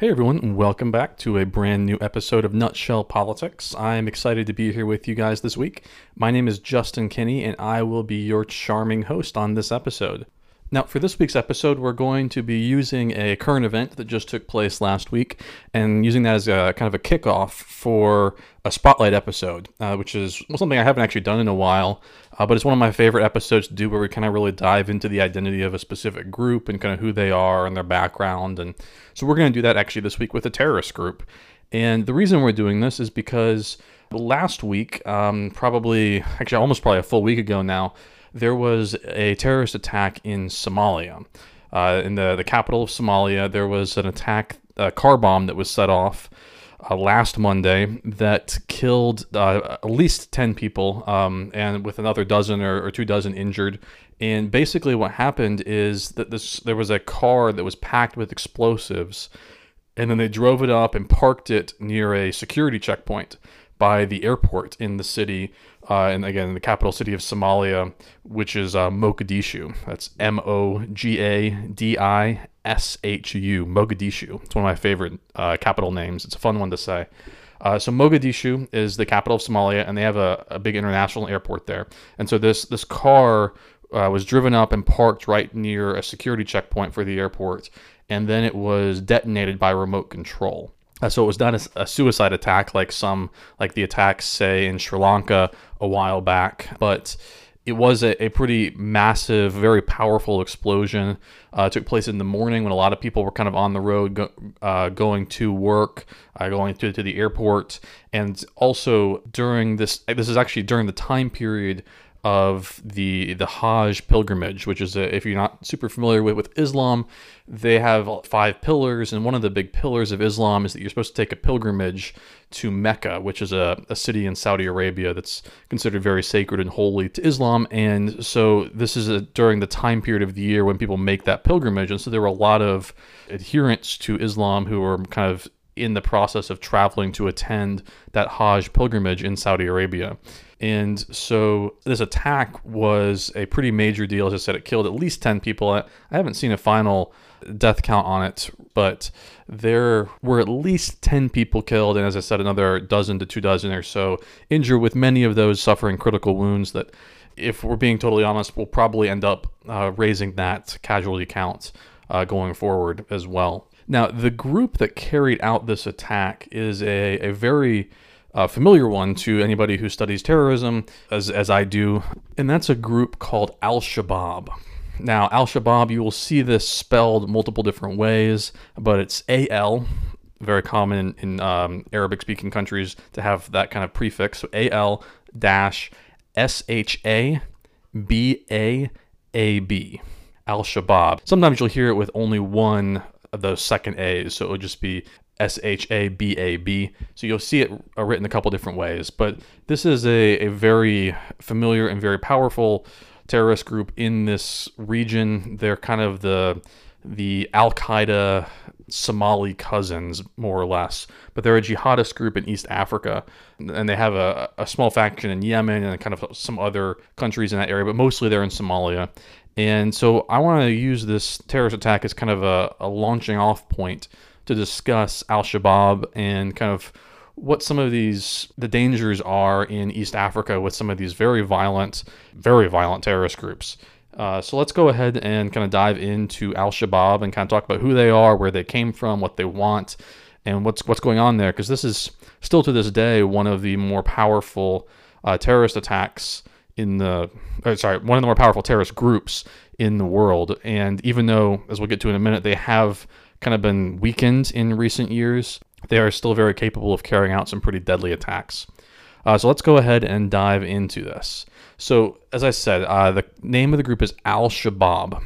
Hey everyone, and welcome back to a brand new episode of Nutshell Politics. I'm excited to be here with you guys this week. My name is Justin Kinney, and I will be your charming host on this episode. Now, for this week's episode, we're going to be using a current event that just took place last week and using that as a kind of a kickoff for a spotlight episode, uh, which is something I haven't actually done in a while, uh, but it's one of my favorite episodes to do where we kind of really dive into the identity of a specific group and kind of who they are and their background. And so we're going to do that actually this week with a terrorist group. And the reason we're doing this is because last week, um, probably, actually almost probably a full week ago now, there was a terrorist attack in Somalia. Uh, in the, the capital of Somalia, there was an attack, a car bomb that was set off uh, last Monday that killed uh, at least 10 people um, and with another dozen or, or, two dozen injured. And basically, what happened is that this there was a car that was packed with explosives, and then they drove it up and parked it near a security checkpoint by the airport in the city uh, and again, the capital city of Somalia, which is uh, Mogadishu. That's M O G A D I S H U, Mogadishu. It's one of my favorite uh, capital names. It's a fun one to say. Uh, so Mogadishu is the capital of Somalia, and they have a, a big international airport there. And so this this car uh, was driven up and parked right near a security checkpoint for the airport, and then it was detonated by remote control. Uh, so it was not a, a, suicide attack like some, like the attacks, say, in Sri Lanka a while back, but it was a, a pretty massive, very powerful explosion. Uh, took place in the morning when a lot of people were kind of on the road go, uh, going to work, uh, going to, to the airport, and also during this. This is actually during the time period of the the Hajj pilgrimage, which is a, if you're not super familiar with with Islam, they have five pillars, and one of the big pillars of Islam is that you're supposed to take a pilgrimage to Mecca, which is a, a city in Saudi Arabia that's considered very sacred and holy to Islam. And so this is a, during the time period of the year when people make that pilgrimage, and so there were a lot of adherents to Islam who were kind of in the process of traveling to attend that Hajj pilgrimage in Saudi Arabia. And so this attack was a pretty major deal. As I said, it killed at least 10 people. I, haven't seen a final death count on it, but there were at least 10 people killed. And as I said, another dozen to two dozen or so injured, with many of those suffering critical wounds that, if we're being totally honest, will probably end up uh, raising that casualty count uh, going forward as well. Now, the group that carried out this attack is a, a very a familiar one to anybody who studies terrorism, as, as I do, and that's a group called Al Shabaab. Now, Al Shabaab, you will see this spelled multiple different ways, but it's A L, very common in, um, Arabic speaking countries to have that kind of prefix. So A L dash S H A B A A B. Al Shabaab. Sometimes you'll hear it with only one of those second A's, so it would just be S H A B A B. So you'll see it uh, written a couple different ways, but this is a, a very familiar and very powerful terrorist group in this region. They're kind of the the Al Qaeda Somali cousins, more or less, but they're a jihadist group in East Africa, and they have a, a small faction in Yemen and kind of some other countries in that area, but mostly they're in Somalia. And so I want to use this terrorist attack as kind of a, a launching off point to discuss Al Shabaab and kind of what some of these the dangers are in East Africa with some of these very violent, very violent terrorist groups. Uh, so let's go ahead and kind of dive into Al Shabaab and kind of talk about who they are, where they came from, what they want, and what's what's going on there. Because this is still to this day one of the more powerful uh, terrorist attacks in the uh, sorry one of the more powerful terrorist groups in the world. And even though, as we'll get to in a minute, they have kind of been weakened in recent years, they are still very capable of carrying out some pretty deadly attacks. Uh, so let's go ahead and dive into this. So, as I said, uh, the name of the group is Al Shabaab,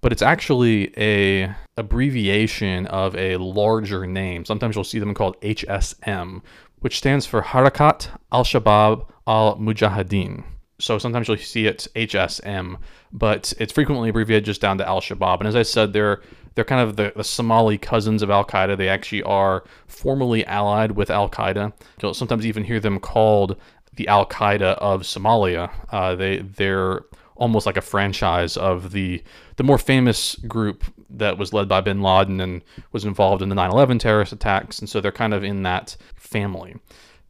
but it's actually a abbreviation of a larger name. Sometimes you'll see them called HSM, which stands for Harakat Al Shabaab Al Mujahideen. So sometimes you'll see it HSM, but it's frequently abbreviated just down to Al Shabaab. And as I said, they're they're kind of the, the Somali cousins of Al Qaeda. They actually are formally allied with Al Qaeda. You'll sometimes even hear them called the Al Qaeda of Somalia. Uh, they they're almost like a franchise of the the more famous group that was led by Bin Laden and was involved in the 9/11 terrorist attacks, and so they're kind of in that family.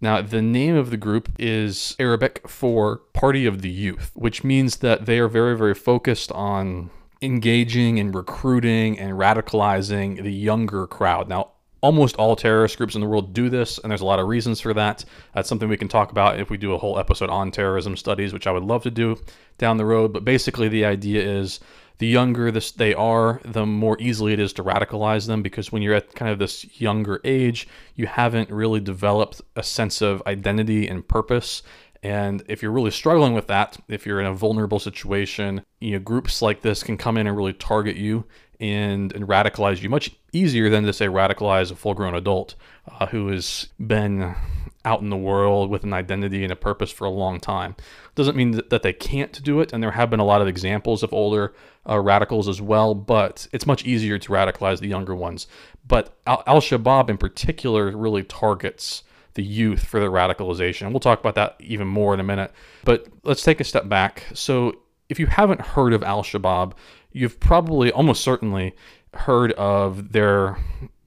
Now, the name of the group is Arabic for Party of the Youth, which means that they are very, very focused on engaging and recruiting and radicalizing the younger crowd. Now, almost all terrorist groups in the world do this, and there's a lot of reasons for that. That's something we can talk about if we do a whole episode on terrorism studies, which I would love to do down the road. But basically, the idea is the younger this they are, the more easily it is to radicalize them because when you're at kind of this younger age, you haven't really developed a sense of identity and purpose. And if you're really struggling with that, if you're in a vulnerable situation, you know, groups like this can come in and really target you and, and radicalize you much easier than to say radicalize a full grown adult uh, who has been out in the world with an identity and a purpose for a long time. Doesn't mean that they can't do it, and there have been a lot of examples of older uh, radicals as well, but it's much easier to radicalize the younger ones. But Al Shabaab in particular really targets the youth for their radicalization. We'll talk about that even more in a minute. But let's take a step back. So, if you haven't heard of Al Shabaab, you've probably, almost certainly, heard of their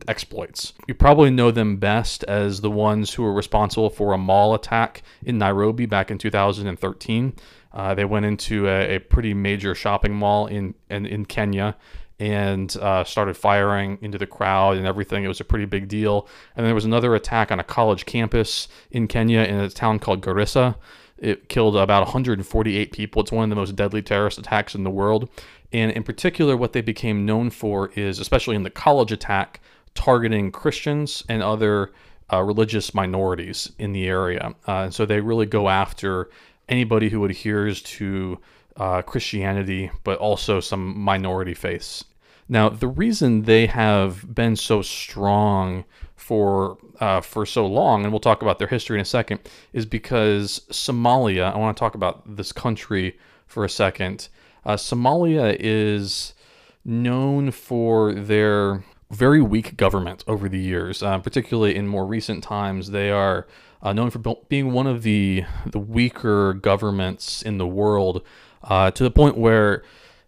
exploits. You probably know them best as the ones who were responsible for a mall attack in Nairobi back in 2013. Uh, they went into a, a, pretty major shopping mall in in, in Kenya and uh, started firing into the crowd and everything. It was a pretty big deal. And there was another attack on a college campus in Kenya in a town called Garissa. It killed about 148 people. It's one of the most deadly terrorist attacks in the world. And in particular, what they became known for is, especially in the college attack, targeting Christians and other uh, religious minorities in the area. Uh, and so they really go after anybody who adheres to uh, Christianity, but also some minority faiths. Now, the reason they have been so strong for uh, for so long, and we'll talk about their history in a second, is because Somalia. I want to talk about this country for a second. Uh, Somalia is known for their very weak government over the years, uh, particularly in more recent times. They are uh, known for being one of the the weaker governments in the world, uh, to the point where,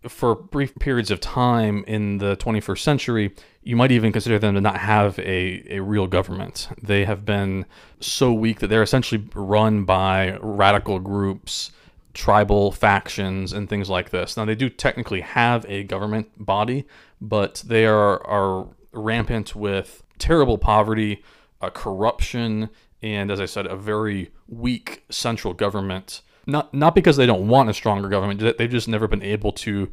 for brief periods of time in the 21st century, you might even consider them to not have a, a real government. They have been so weak that they're essentially run by radical groups tribal factions and things like this. Now they do technically have a government body, but they are are rampant with terrible poverty, uh, corruption, and as I said, a very weak central government. Not not because they don't want a stronger government, they've just never been able to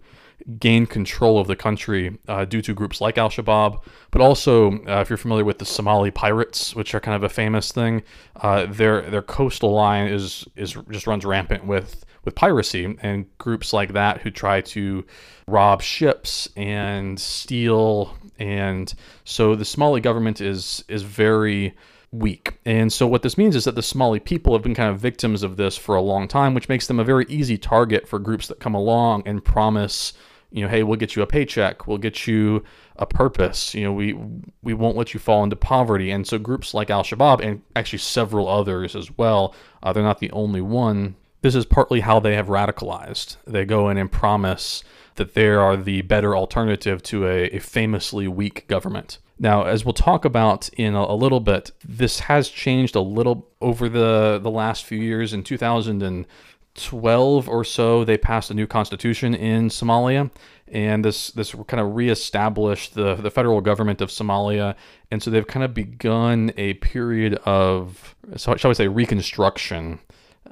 gain control of the country uh, due to groups like Al Shabaab, but also uh, if you're familiar with the Somali pirates, which are kind of a famous thing, uh, their their coastal line is is just runs rampant with with piracy and groups like that who try to rob ships and steal. And so the Somali government is is very weak. And so what this means is that the Somali people have been kind of victims of this for a long time, which makes them a very easy target for groups that come along and promise, you know, hey, we'll get you a paycheck, we'll get you a purpose, you know, we we won't let you fall into poverty. And so groups like Al Shabaab and actually several others as well, uh, they're not the only one this is partly how they have radicalized. They go in and promise that they are the better alternative to a, a famously weak government. Now, as we'll talk about in a, a, little bit, this has changed a little over the, the last few years. In 2012 or so, they passed a new constitution in Somalia, and this this kind of reestablished the the federal government of Somalia, and so they've kind of begun a period of, shall we say, reconstruction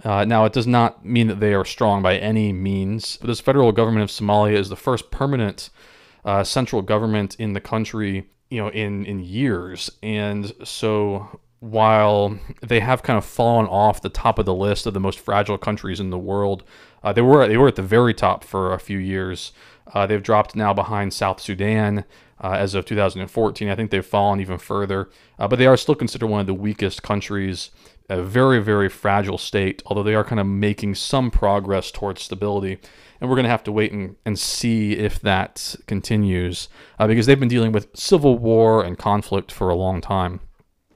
uh, now, it does not mean that they are strong by any means. But this federal government of Somalia is the first permanent uh, central government in the country, you know, in in years. And so, while they have kind of fallen off the top of the list of the most fragile countries in the world, uh, they were they were at the very top for a few years. Uh, they've dropped now behind South Sudan uh, as of 2014. I think they've fallen even further, uh, but they are still considered one of the weakest countries. A very very fragile state, although they are kind of making some progress towards stability and we're going to have to wait and, and see if that continues uh, because they've been dealing with civil war and conflict for a long time.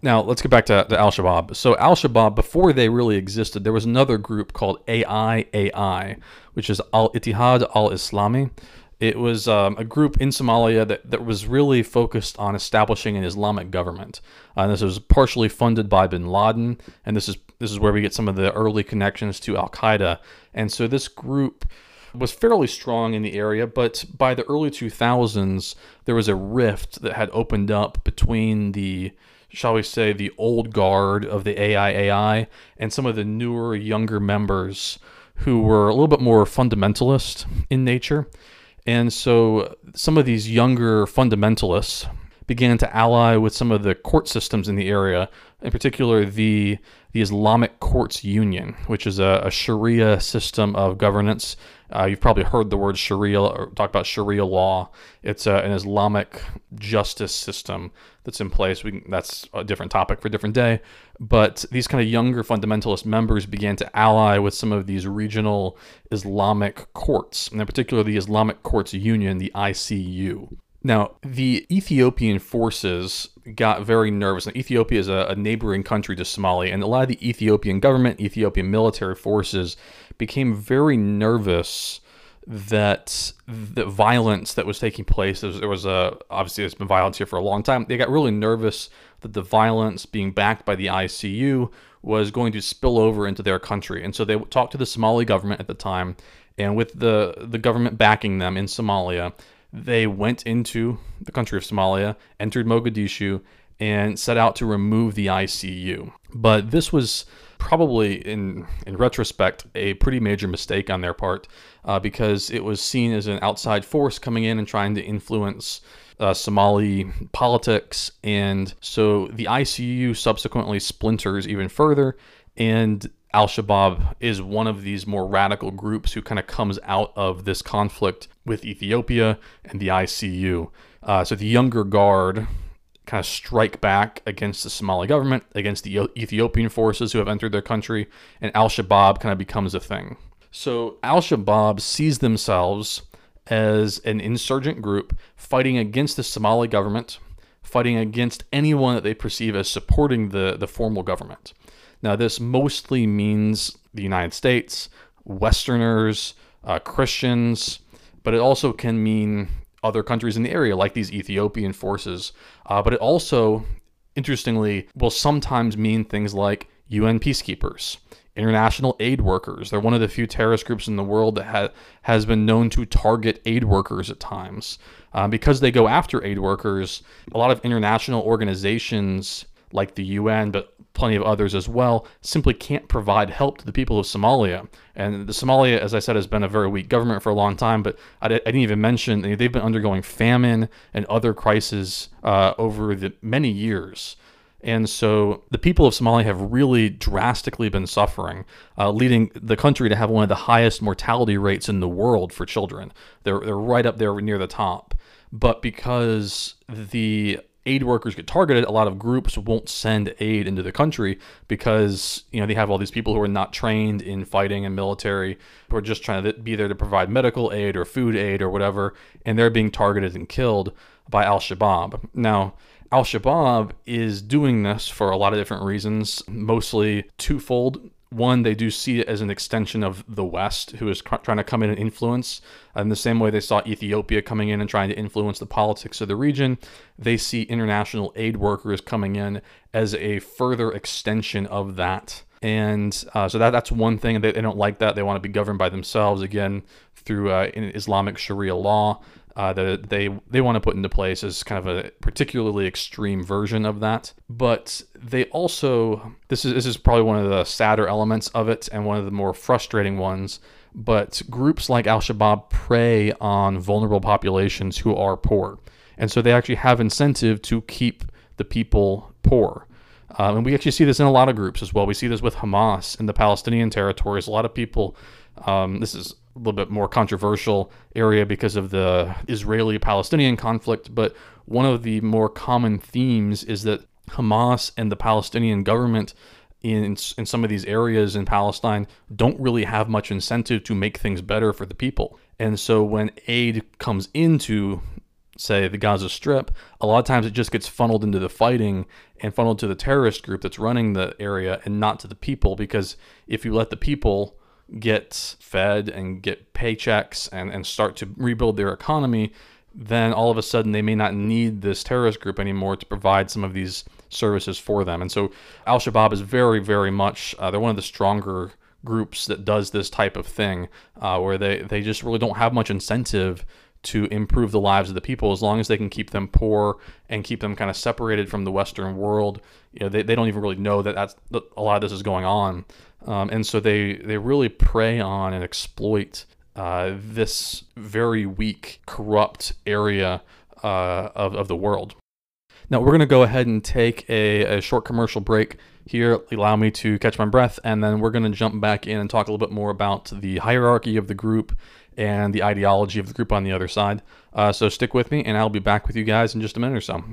Now, let's get back to, to Al Shabaab. So, Al Shabaab, before they really existed, there was another group called AIAI, which is Al Ittihad al Islami. It was um, a group in Somalia that, that was really focused on establishing an Islamic government. Uh, this was partially funded by bin Laden, and this is this is where we get some of the early connections to Al Qaeda. And so this group was fairly strong in the area, but by the early 2000s, there was a rift that had opened up between the, shall we say, the old guard of the AIAI and some of the newer, younger members who were a little bit more fundamentalist in nature. And so some of these younger fundamentalists began to ally with some of the court systems in the area, in particular the the Islamic Courts Union, which is a, a Sharia system of governance. Uh, you've probably heard the word Sharia or talk about Sharia law. It's a, an Islamic justice system that's in place. We, that's a different topic for a different day. But these kind of younger fundamentalist members began to ally with some of these regional Islamic courts, and in particular the Islamic Courts Union, the ICU. Now, the Ethiopian forces got very nervous. Now, Ethiopia is a, a, neighboring country to Somalia, and a lot of the Ethiopian government, Ethiopian military forces, became very nervous that the violence that was taking place there was, there was a obviously there's been violence here for a long time they got really nervous that the violence being backed by the ICU was going to spill over into their country and so they talked to the Somali government at the time and with the the government backing them in Somalia they went into the country of Somalia, entered Mogadishu, and set out to remove the ICU. But this was probably, in in retrospect, a pretty major mistake on their part uh, because it was seen as an outside force coming in and trying to influence uh, Somali politics, and so the ICU subsequently splinters even further, and Al Shabaab is one of these more radical groups who kind of comes out of this conflict with Ethiopia and the ICU. Uh, so the younger guard kind of strike back against the Somali government, against the Ethiopian forces who have entered their country, and Al Shabaab kind of becomes a thing. So Al Shabaab sees themselves as an insurgent group fighting against the Somali government, fighting against anyone that they perceive as supporting the, the formal government. Now, this mostly means the United States, Westerners, uh, Christians, but it also can mean other countries in the area, like these Ethiopian forces. Uh, but it also, interestingly, will sometimes mean things like UN peacekeepers, international aid workers. They're one of the few terrorist groups in the world that ha- has been known to target aid workers at times. Uh, because they go after aid workers, a lot of international organizations like the UN, but plenty of others as well, simply can't provide help to the people of Somalia. And the Somalia, as I said, has been a very weak government for a long time, but I, didn't even mention they've been undergoing famine and other crises uh, over the many years. And so the people of Somalia have really drastically been suffering, uh, leading the country to have one of the highest mortality rates in the world for children. They're, they're right up there near the top. But because the aid workers get targeted, a lot of groups won't send aid into the country because you know they have all these people who are not trained in fighting and military who are just trying to be there to provide medical aid or food aid or whatever, and they're being targeted and killed by Al Shabaab. Now. Al Shabaab is doing this for a lot of different reasons, mostly twofold one, they do see it as an extension of the West, who is cr- trying to come in and influence. In the same way they saw Ethiopia coming in and trying to influence the politics of the region, they see international aid workers coming in as a further extension of that. And uh, so that, that's one thing. They, they don't like that. They want to be governed by themselves, again, through uh, Islamic Sharia law uh, that they they want to put into place as kind of a particularly extreme version of that. But they also this is this is probably one of the sadder elements of it and one of the more frustrating ones. But groups like Al Shabaab prey on vulnerable populations who are poor, and so they actually have incentive to keep the people poor. Um, and we actually see this in a lot of groups as well. We see this with Hamas in the Palestinian territories. A lot of people, um, this is a little bit more controversial area because of the Israeli Palestinian conflict, but one of the more common themes is that Hamas and the Palestinian government in in some of these areas in Palestine don't really have much incentive to make things better for the people. And so when aid comes into say the Gaza Strip, a lot of times it just gets funneled into the fighting and funneled to the terrorist group that's running the area and not to the people because if you let the people get fed and get paychecks and, and start to rebuild their economy, then all of a sudden they may not need this terrorist group anymore to provide some of these services for them. And so Al Shabaab is very, very much, uh, they're one of the stronger groups that does this type of thing uh, where they, they just really don't have much incentive to improve the lives of the people as long as they can keep them poor and keep them kind of separated from the Western world. You know, they, they don't even really know that that's a lot of this is going on. Um, and so they, they really prey on and exploit uh, this very weak, corrupt area uh, of, of the world. Now, we're going to go ahead and take a, a short commercial break here. Allow me to catch my breath, and then we're going to jump back in and talk a little bit more about the hierarchy of the group and the ideology of the group on the other side. Uh, so stick with me, and I'll be back with you guys in just a minute or so.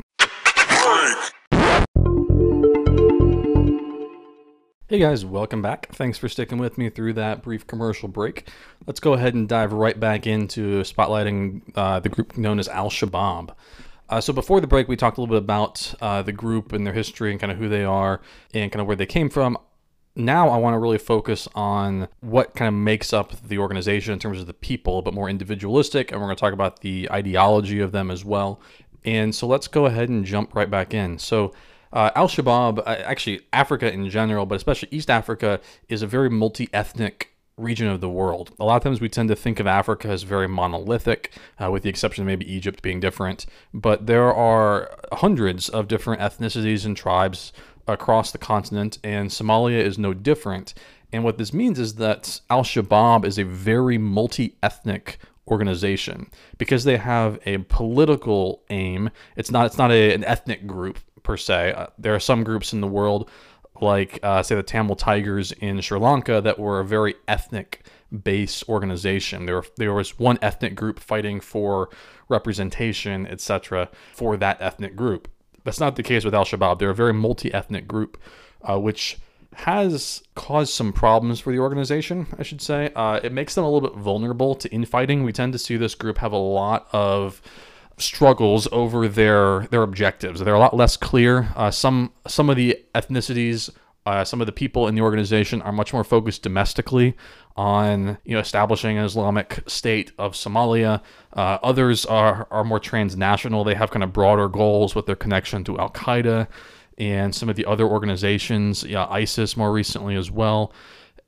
Hey guys, welcome back. Thanks for sticking with me through that brief commercial break. Let's go ahead and dive right back into spotlighting uh, the group known as Al Shabaab. Uh, so before the break, we talked a little bit about uh, the group and their history and kind of who they are and kind of where they came from. Now I want to really focus on what kind of makes up the organization in terms of the people, but more individualistic, and we're going to talk about the ideology of them as well. And so let's go ahead and jump right back in. So uh, Al Shabaab, uh, actually Africa in general, but especially East Africa, is a very multi ethnic region of the world. A lot of times we tend to think of Africa as very monolithic, uh, with the exception of maybe Egypt being different. But there are hundreds of different ethnicities and tribes across the continent, and Somalia is no different. And what this means is that Al Shabaab is a very multi ethnic organization because they have a political aim. It's not it's not a, an ethnic group per se. Uh, there are some groups in the world like uh, say the Tamil Tigers in Sri Lanka that were a very ethnic based organization. There, there was one ethnic group fighting for representation, etc., for that ethnic group. That's not the case with Al Shabaab. They're a very multi ethnic group, uh, which has caused some problems for the organization, I should say. Uh, it makes them a little bit vulnerable to infighting. We tend to see this group have a lot of struggles over their their objectives. They're a lot less clear. Uh, some some of the ethnicities, uh, some of the people in the organization are much more focused domestically on you know establishing an Islamic state of Somalia. Uh, others are are more transnational. They have kind of broader goals with their connection to Al Qaeda and some of the other organizations, yeah, ISIS more recently as well.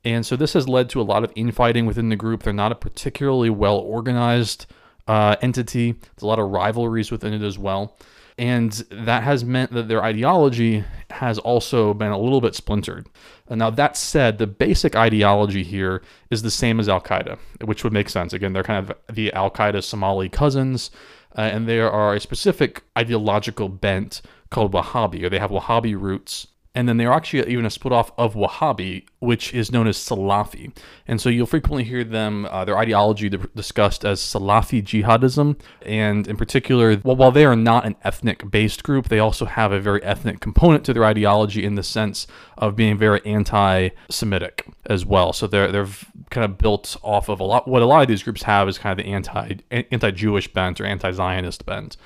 And so this has led to a lot of infighting within the group. They're not a particularly well organized uh, entity. There's a lot of rivalries within it as well. And that has meant that their ideology has also been a little bit splintered. Now, that said, the basic ideology here is the same as Al Qaeda, which would make sense. Again, they're kind of the Al Qaeda Somali cousins, uh, and they are a specific ideological bent called Wahhabi, or they have Wahhabi roots and then they're actually even a split off of Wahhabi, which is known as Salafi. And so you'll frequently hear them, uh, their ideology discussed as Salafi jihadism. And in particular, well, while they are not an ethnic based group, they also have a very ethnic component to their ideology in the sense of being very anti Semitic as well. So they're, they're kind of built off of a lot, what a lot of these groups have is kind of the anti, anti Jewish bent or anti Zionist bent.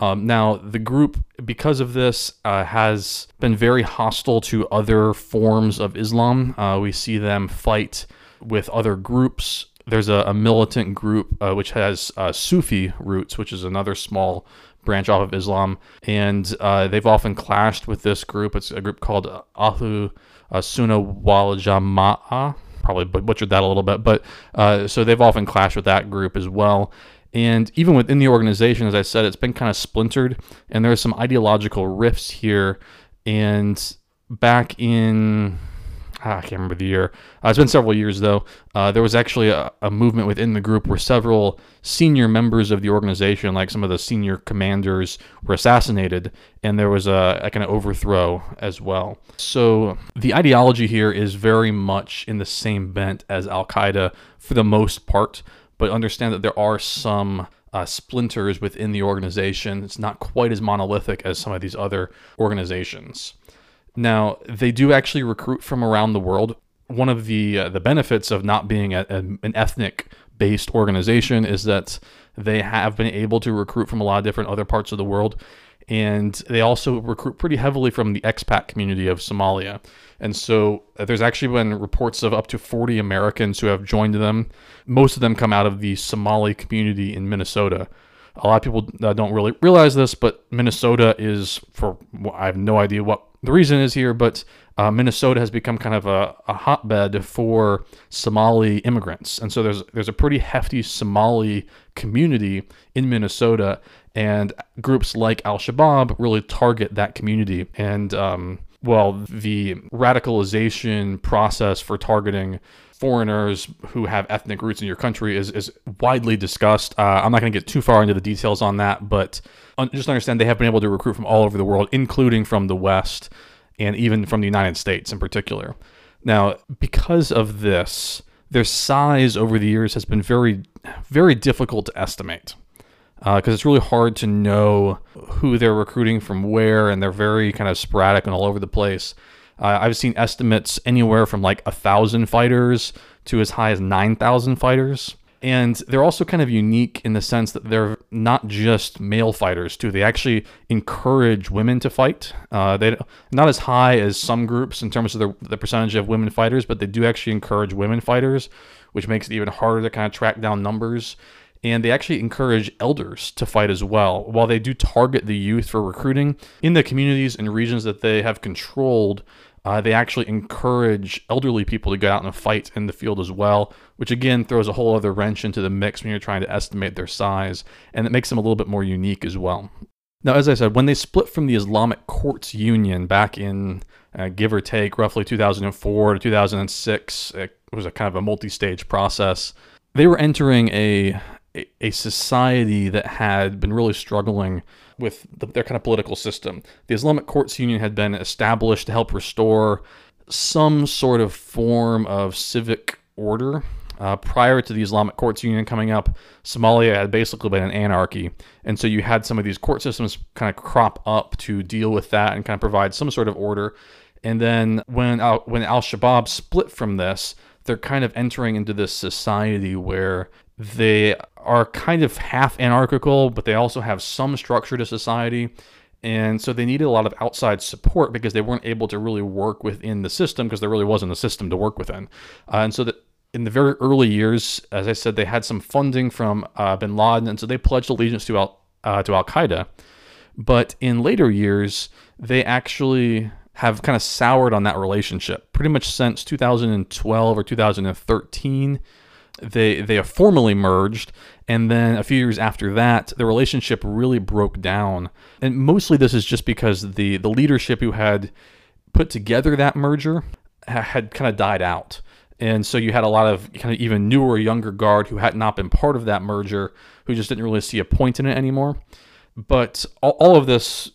Um, now, the group, because of this, uh, has been very hostile to other forms of Islam. Uh, we see them fight with other groups. There's a, a militant group uh, which has uh, Sufi roots, which is another small branch off of Islam, and uh, they've often clashed with this group. It's a group called Ahlu uh, Sunnah wal Jama'ah. Probably butchered that a little bit, but so they've often clashed with that group as well. And even within the organization, as I said, it's been kind of splintered, and there are some ideological rifts here. And back in, ah, I can't remember the year. Uh, it's been several years though. Uh, there was actually a, a, movement within the group where several senior members of the organization, like some of the senior commanders, were assassinated, and there was a, a kind of overthrow as well. So the ideology here is very much in the same bent as Al Qaeda for the most part, but understand that there are some uh, splinters within the organization. It's not quite as monolithic as some of these other organizations. Now, they do actually recruit from around the world. One of the uh, the benefits of not being a, a, an ethnic based organization is that they have been able to recruit from a lot of different other parts of the world. And they also recruit pretty heavily from the expat community of Somalia. And so uh, there's actually been reports of up to 40 Americans who have joined them. Most of them come out of the Somali community in Minnesota. A lot of people uh, don't really realize this, but Minnesota is, for I have no idea what the reason is here, but uh, Minnesota has become kind of a, a, hotbed for Somali immigrants, and so there's there's a pretty hefty Somali community in Minnesota, and groups like Al Shabaab really target that community. And um, well, the radicalization process for targeting foreigners who have ethnic roots in your country is, is widely discussed. Uh, I'm not going to get too far into the details on that, but un- just understand they have been able to recruit from all over the world, including from the West and even from the United States in particular. Now, because of this, their size over the years has been very, very difficult to estimate because uh, it's really hard to know who they're recruiting from where, and they're very kind of sporadic and all over the place. Uh, I've seen estimates anywhere from like a thousand fighters to as high as nine thousand fighters. And they're also kind of unique in the sense that they're not just male fighters too. They actually encourage women to fight. Uh, they not as high as some groups in terms of the, the percentage of women fighters, but they do actually encourage women fighters, which makes it even harder to kind of track down numbers and they actually encourage elders to fight as well. While they do target the youth for recruiting in the communities and regions that they have controlled, uh, they actually encourage elderly people to get out and fight in the field as well, which again throws a whole other wrench into the mix when you're trying to estimate their size, and it makes them a little bit more unique as well. Now, as I said, when they split from the Islamic Courts Union back in uh, give or take roughly 2004 to 2006, it was a kind of a multi stage process. They were entering a a, society that had been really struggling with the, their kind of political system. The Islamic Courts Union had been established to help restore some sort of form of civic order. Uh, prior to the Islamic Courts Union coming up, Somalia had basically been an anarchy. And so you had some of these court systems kind of crop up to deal with that and kind of provide some sort of order. And then when Al, when Al Shabaab split from this, they're kind of entering into this society where they are kind of half anarchical, but they also have some structure to society. And so they needed a lot of outside support because they weren't able to really work within the system because there really wasn't a system to work within. Uh, and so that in the very early years, as I said, they had some funding from uh, Bin Laden, and so they pledged allegiance to Al uh, to Al Qaeda. But in later years, they actually have kind of soured on that relationship. Pretty much since 2012 or 2013, they they have formally merged and then a few years after that the relationship really broke down. And mostly this is just because the the leadership who had put together that merger had kind of died out. And so you had a lot of kind of even newer younger guard who had not been part of that merger who just didn't really see a point in it anymore. But all, all of this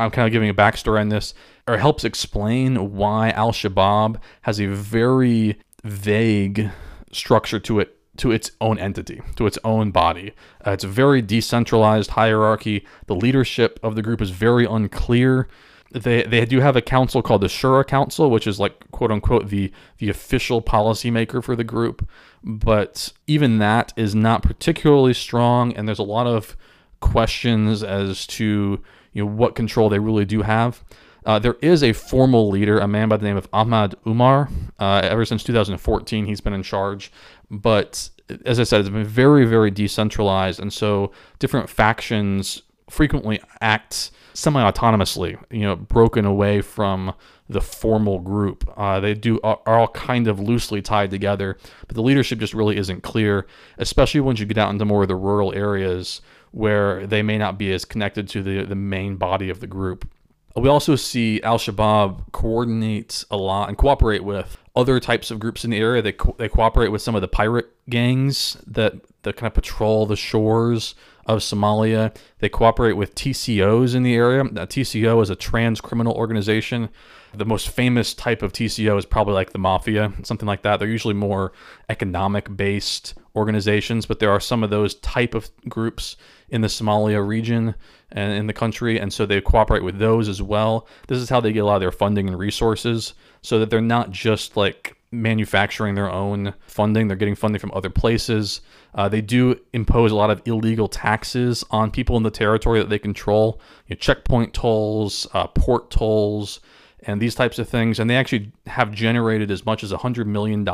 i'm kind of giving a backstory on this or helps explain why al-shabaab has a very vague structure to it to its own entity, to its own body. Uh, it's a very decentralized hierarchy. The leadership of the group is very unclear. They, they do have a council called the Shura Council, which is like quote unquote the the official policymaker for the group. But even that is not particularly strong, and there's a lot of questions as to you know what control they really do have. Uh, there is a formal leader, a man by the name of Ahmad Umar. Uh, ever since 2014, he's been in charge. But as I said, it's been very, very decentralized. And so different factions frequently act semi autonomously, you know, broken away from the formal group. Uh, they do are, are all kind of loosely tied together, but the leadership just really isn't clear, especially once you get out into more of the rural areas where they may not be as connected to the, the main body of the group. We also see Al Shabaab coordinate a lot and cooperate with other types of groups in the area. They, co- they cooperate with some of the pirate gangs that, that kind of patrol the shores of Somalia. They cooperate with TCOs in the area. Now, TCO is a trans criminal organization. The most famous type of TCO is probably like the mafia, something like that. They're usually more economic based organizations, but there are some of those type of groups in the Somalia region in the country, and so they cooperate with those as well. This is how they get a lot of their funding and resources, so that they're not just like manufacturing their own funding; they're getting funding from other places. Uh, they do impose a lot of illegal taxes on people in the territory that they control, you know, checkpoint tolls, uh, port tolls and these types of things. And they actually have generated as much as $100 million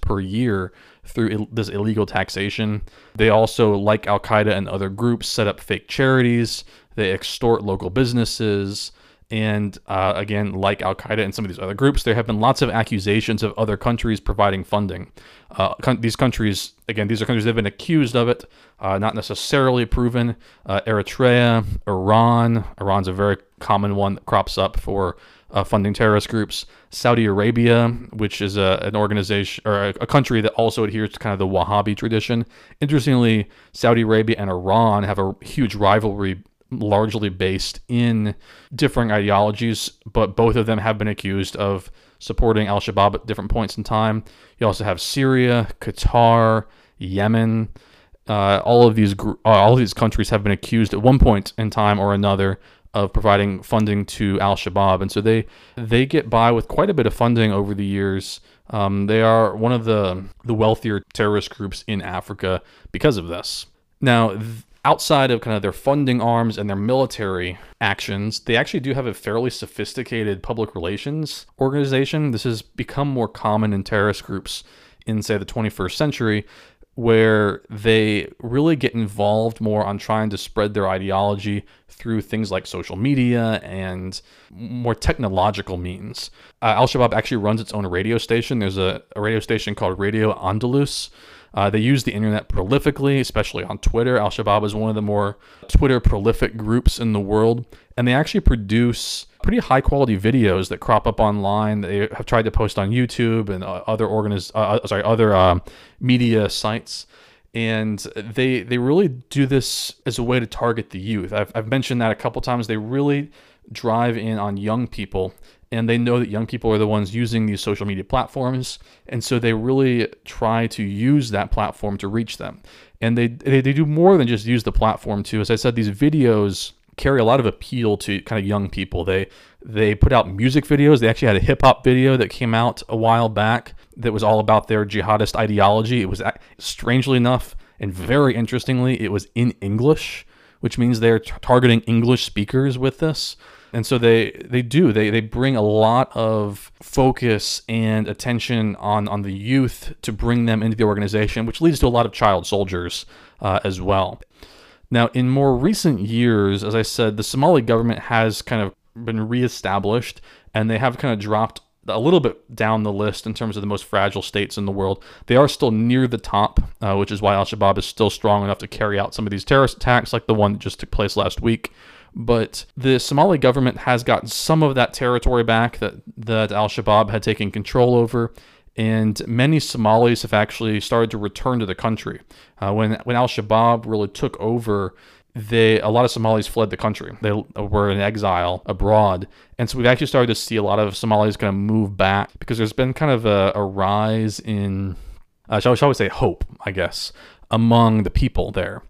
per year through Ill- this illegal taxation. They also, like Al Qaeda and other groups, set up fake charities, they extort local businesses. And uh, again, like Al Qaeda and some of these other groups, there have been lots of accusations of other countries providing funding. Uh, con- these countries, again, these are countries that have been accused of it, uh, not necessarily proven. Uh, Eritrea, Iran, Iran's a very common one that crops up for uh, funding terrorist groups. Saudi Arabia, which is a, an organization or a, a, country that also adheres to kind of the Wahhabi tradition. Interestingly, Saudi Arabia and Iran have a huge rivalry, largely based in differing ideologies, but both of them have been accused of supporting Al Shabaab at different points in time. You also have Syria, Qatar, Yemen. Uh, all of these uh, all of these countries have been accused at one point in time or another of providing funding to Al Shabaab, and so they they get by with quite a bit of funding over the years. Um, they are one of the the wealthier terrorist groups in Africa because of this. Now, th- outside of kind of their funding arms and their military actions, they actually do have a fairly sophisticated public relations organization. This has become more common in terrorist groups in, say, the 21st century, where they really get involved more on trying to spread their ideology through things like social media and more technological means. Uh, Al Shabaab actually runs its own radio station. There's a, a radio station called Radio Andalus. Uh, they use the internet prolifically, especially on Twitter. Al Shabaab is one of the more Twitter prolific groups in the world, and they actually produce pretty high quality videos that crop up online. They have tried to post on YouTube and uh, other organiz- uh, uh sorry other uh, media sites, and they they really do this as a way to target the youth. I've, I've mentioned that a couple times. They really drive in on young people and they know that young people are the ones using these social media platforms and so they really try to use that platform to reach them and they they, they do more than just use the platform too as i said these videos carry a lot of appeal to kind of young people. They they put out music videos. They actually had a hip hop video that came out a while back that was all about their jihadist ideology. It was strangely enough and very interestingly, it was in English, which means they're t- targeting English speakers with this. And so they they do they they bring a lot of focus and attention on on the youth to bring them into the organization, which leads to a lot of child soldiers uh, as well. Now, in more recent years, as I said, the Somali government has kind of been reestablished and they have kind of dropped a little bit down the list in terms of the most fragile states in the world. They are still near the top, uh, which is why Al Shabaab is still strong enough to carry out some of these terrorist attacks, like the one that just took place last week. But the Somali government has gotten some of that territory back that, that Al Shabaab had taken control over and many Somalis have actually started to return to the country. Uh, when when Al Shabaab really took over, they a lot of Somalis fled the country. They were in exile abroad, and so we've actually started to see a lot of Somalis kind of move back because there's been kind of a, a rise in, uh, shall, shall we say, hope, I guess, among the people there.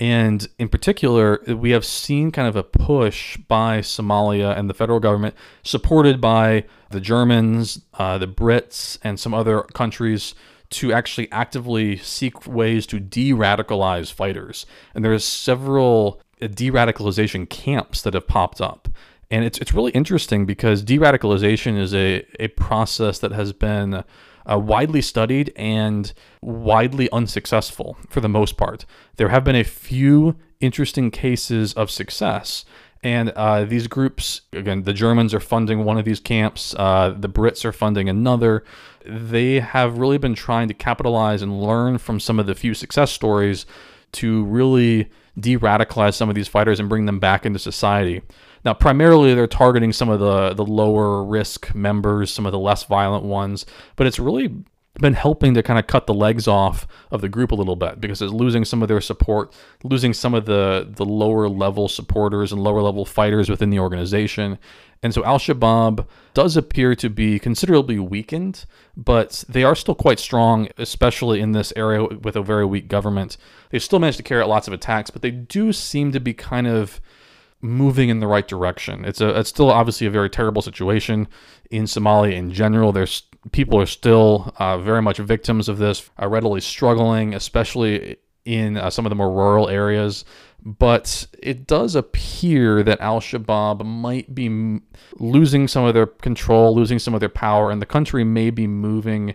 And in particular, we have seen kind of a push by Somalia and the federal government, supported by the Germans, uh, the Brits, and some other countries, to actually actively seek ways to de radicalize fighters. And there's several de radicalization camps that have popped up. And it's, it's really interesting because de radicalization is a, a process that has been uh, widely studied and widely unsuccessful for the most part. There have been a few interesting cases of success. And uh, these groups, again, the Germans are funding one of these camps, uh, the Brits are funding another. They have really been trying to capitalize and learn from some of the few success stories to really de-radicalize some of these fighters and bring them back into society. Now, primarily they're targeting some of the the lower risk members, some of the less violent ones, but it's really been helping to kind of cut the legs off of the group a little bit because it's losing some of their support, losing some of the the lower level supporters and lower level fighters within the organization. And so Al Shabaab does appear to be considerably weakened, but they are still quite strong, especially in this area with a very weak government. They still managed to carry out lots of attacks, but they do seem to be kind of moving in the right direction. It's a it's still obviously a very terrible situation in Somalia in general. There's people are still uh, very much victims of this, are readily struggling, especially in uh, some of the more rural areas. But it does appear that Al Shabaab might be m- losing some of their control, losing some of their power, and the country may be moving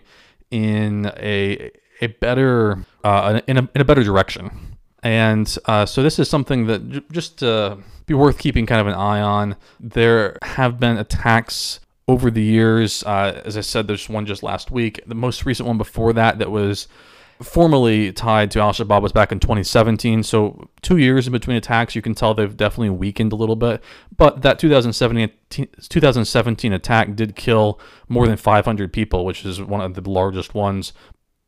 in a a better uh, in a in a better direction. And uh, so this is something that j- just uh, be worth keeping kind of an eye on. There have been attacks over the years. Uh, as I said, there's one just last week. The most recent one before that that was formally tied to Al Shabaab was back in 2017. So two years in between attacks, you can tell they've definitely weakened a little bit. But that 2017 2017 attack did kill more than 500 people, which is one of the largest ones.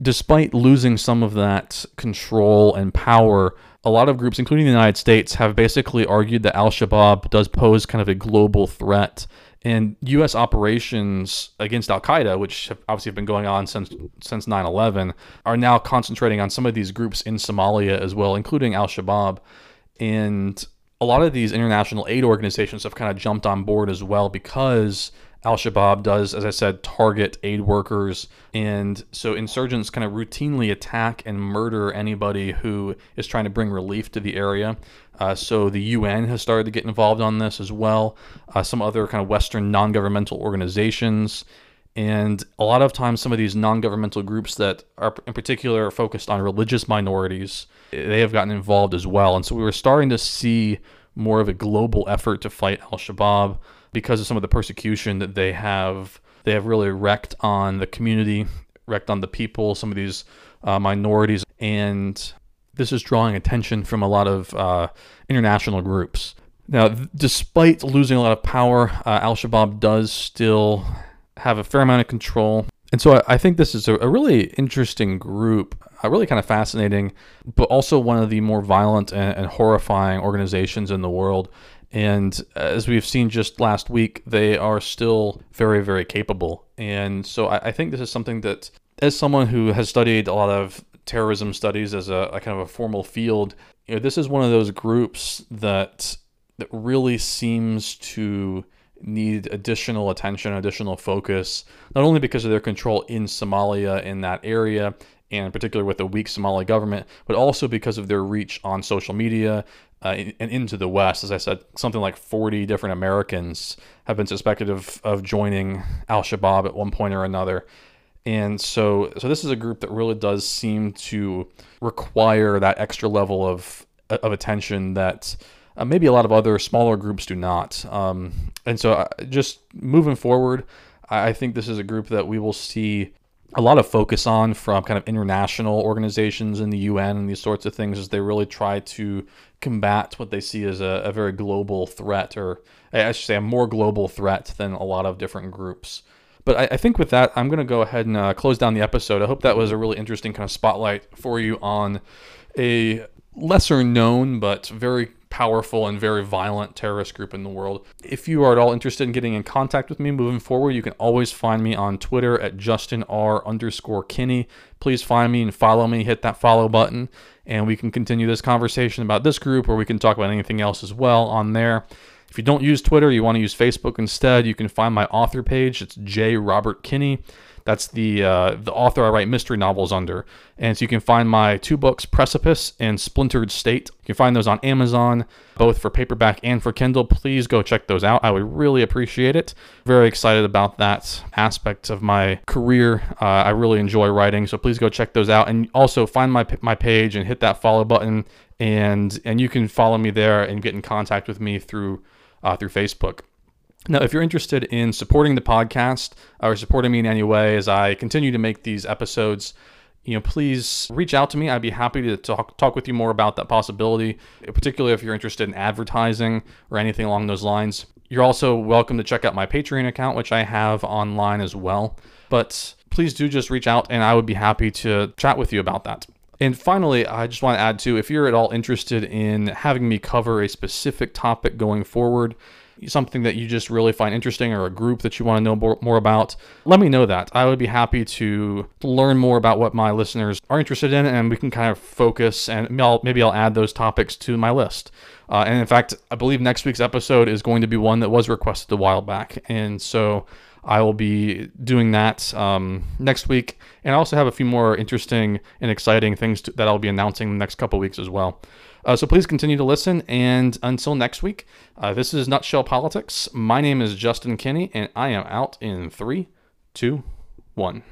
Despite losing some of that control and power, a lot of groups, including the United States, have basically argued that Al Shabaab does pose kind of a global threat and U.S. operations against Al Qaeda, which have obviously have been going on since since 9/11, are now concentrating on some of these groups in Somalia as well, including Al Shabaab. And a lot of these international aid organizations have kind of jumped on board as well because Al Shabaab does, as I said, target aid workers. And so insurgents kind of routinely attack and murder anybody who is trying to bring relief to the area. Uh, so the UN has started to get involved on this as well. Uh, some other kind of Western non governmental organizations. And a lot of times, some of these non governmental groups that are in particular focused on religious minorities, they have gotten involved as well. And so we were starting to see more of a global effort to fight Al Shabaab because of some of the persecution that they have. They have really wrecked on the community, wrecked on the people, some of these uh, minorities. And this is drawing attention from a lot of uh, international groups. Now, th- despite losing a lot of power, uh, Al Shabaab does still have a fair amount of control. And so I, I think this is a, a, really interesting group, uh, really kind of fascinating, but also one of the more violent and, and horrifying organizations in the world. And uh, as we've seen just last week, they are still very, very capable. And so I, I think this is something that, as someone who has studied a lot of terrorism studies as a, a, kind of a formal field, you know, this is one of those groups that that really seems to need additional attention, additional focus, not only because of their control in Somalia in that area, and particularly with the weak Somali government, but also because of their reach on social media uh, and into the West. As I said, something like 40 different Americans have been suspected of, of joining Al Shabaab at one point or another. And so, so this is a group that really does seem to require that extra level of of attention that uh, maybe a lot of other smaller groups do not. Um, and so, uh, just moving forward, I think this is a group that we will see a lot of focus on from kind of international organizations in the UN and these sorts of things as they really try to combat what they see as a, a very global threat, or I should say, a more global threat than a lot of different groups. But I, I think with that, I'm going to go ahead and uh, close down the episode. I hope that was a really interesting kind of spotlight for you on a lesser known but very powerful and very violent terrorist group in the world. If you are at all interested in getting in contact with me moving forward, you can always find me on Twitter at Justin R underscore Kinney. Please find me and follow me, hit that follow button, and we can continue this conversation about this group or we can talk about anything else as well on there. If you don't use Twitter, you want to use Facebook instead, you can find my author page. It's J. Robert Kinney. That's the uh, the author I write mystery novels under. And so you can find my two books, Precipice and Splintered State. You can find those on Amazon, both for paperback and for Kindle. Please go check those out. I would really appreciate it. Very excited about that aspect of my career. Uh, I really enjoy writing, so please go check those out. And also find my my page and hit that follow button, and and you can follow me there and get in contact with me through uh, through Facebook. Now, if you're interested in supporting the podcast uh, or supporting me in any way as I continue to make these episodes, you know, please reach out to me. I'd be happy to talk talk with you more about that possibility, particularly if you're interested in advertising or anything along those lines. You're also welcome to check out my Patreon account, which I have online as well. But please do just reach out and I would be happy to chat with you about that. And finally, I just want to add too if you're at all interested in having me cover a specific topic going forward, something that you just really find interesting or a group that you want to know more about, let me know that. I would be happy to learn more about what my listeners are interested in and we can kind of focus and maybe I'll add those topics to my list. Uh, and in fact, I believe next week's episode is going to be one that was requested a while back. And so I will be doing that um, next week. And I also have a few more interesting and exciting things to, that I'll be announcing the next couple weeks as well. Uh, so please continue to listen. And until next week, uh, this is Nutshell Politics. My name is Justin Kinney, and I am out in three, two, one.